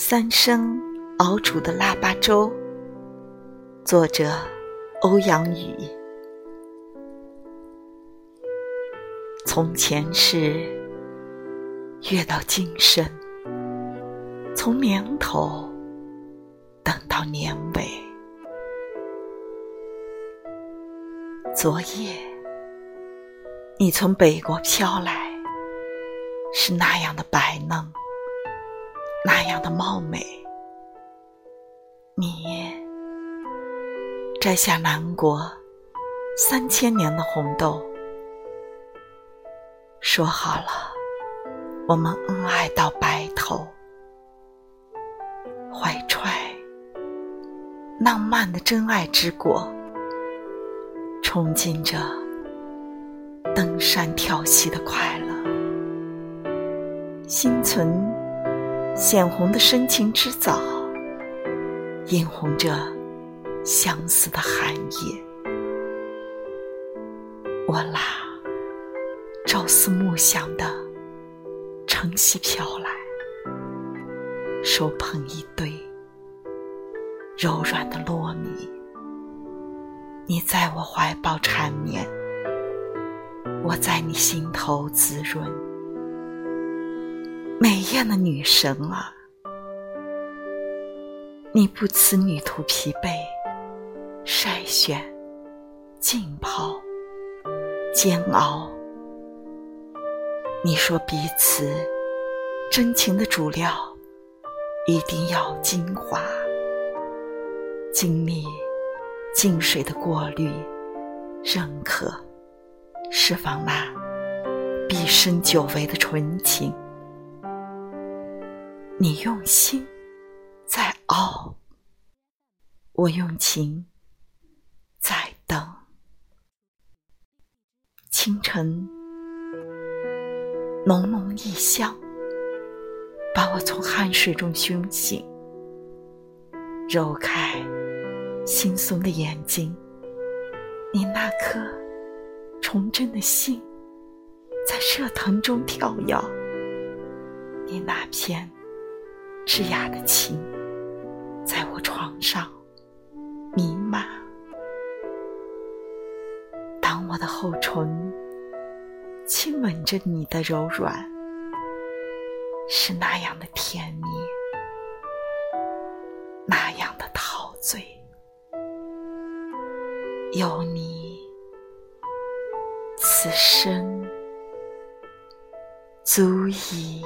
三生熬煮的腊八粥，作者欧阳雨。从前世越到今生，从年头等到年尾。昨夜你从北国飘来，是那样的白嫩。样的貌美，你摘下南国三千年的红豆，说好了，我们恩爱到白头，怀揣浪漫的真爱之果，憧憬着登山跳溪的快乐，心存。鲜红的深情之藻，映红着相思的寒夜。我拉朝思暮想的晨曦飘来，手捧一堆柔软的糯米，你在我怀抱缠绵，我在你心头滋润。美艳的女神啊，你不辞旅途疲惫，筛选、浸泡、煎熬。你说彼此真情的主料一定要精华，经历静水的过滤、认可，释放那毕生久违的纯情。你用心在熬，我用情在等。清晨，浓浓异香把我从汗水中熏醒，揉开惺忪的眼睛，你那颗纯真的心在热腾中跳跃，你那片。枝桠的情，在我床上弥漫。当我的后唇亲吻着你的柔软，是那样的甜蜜，那样的陶醉。有你，此生足矣。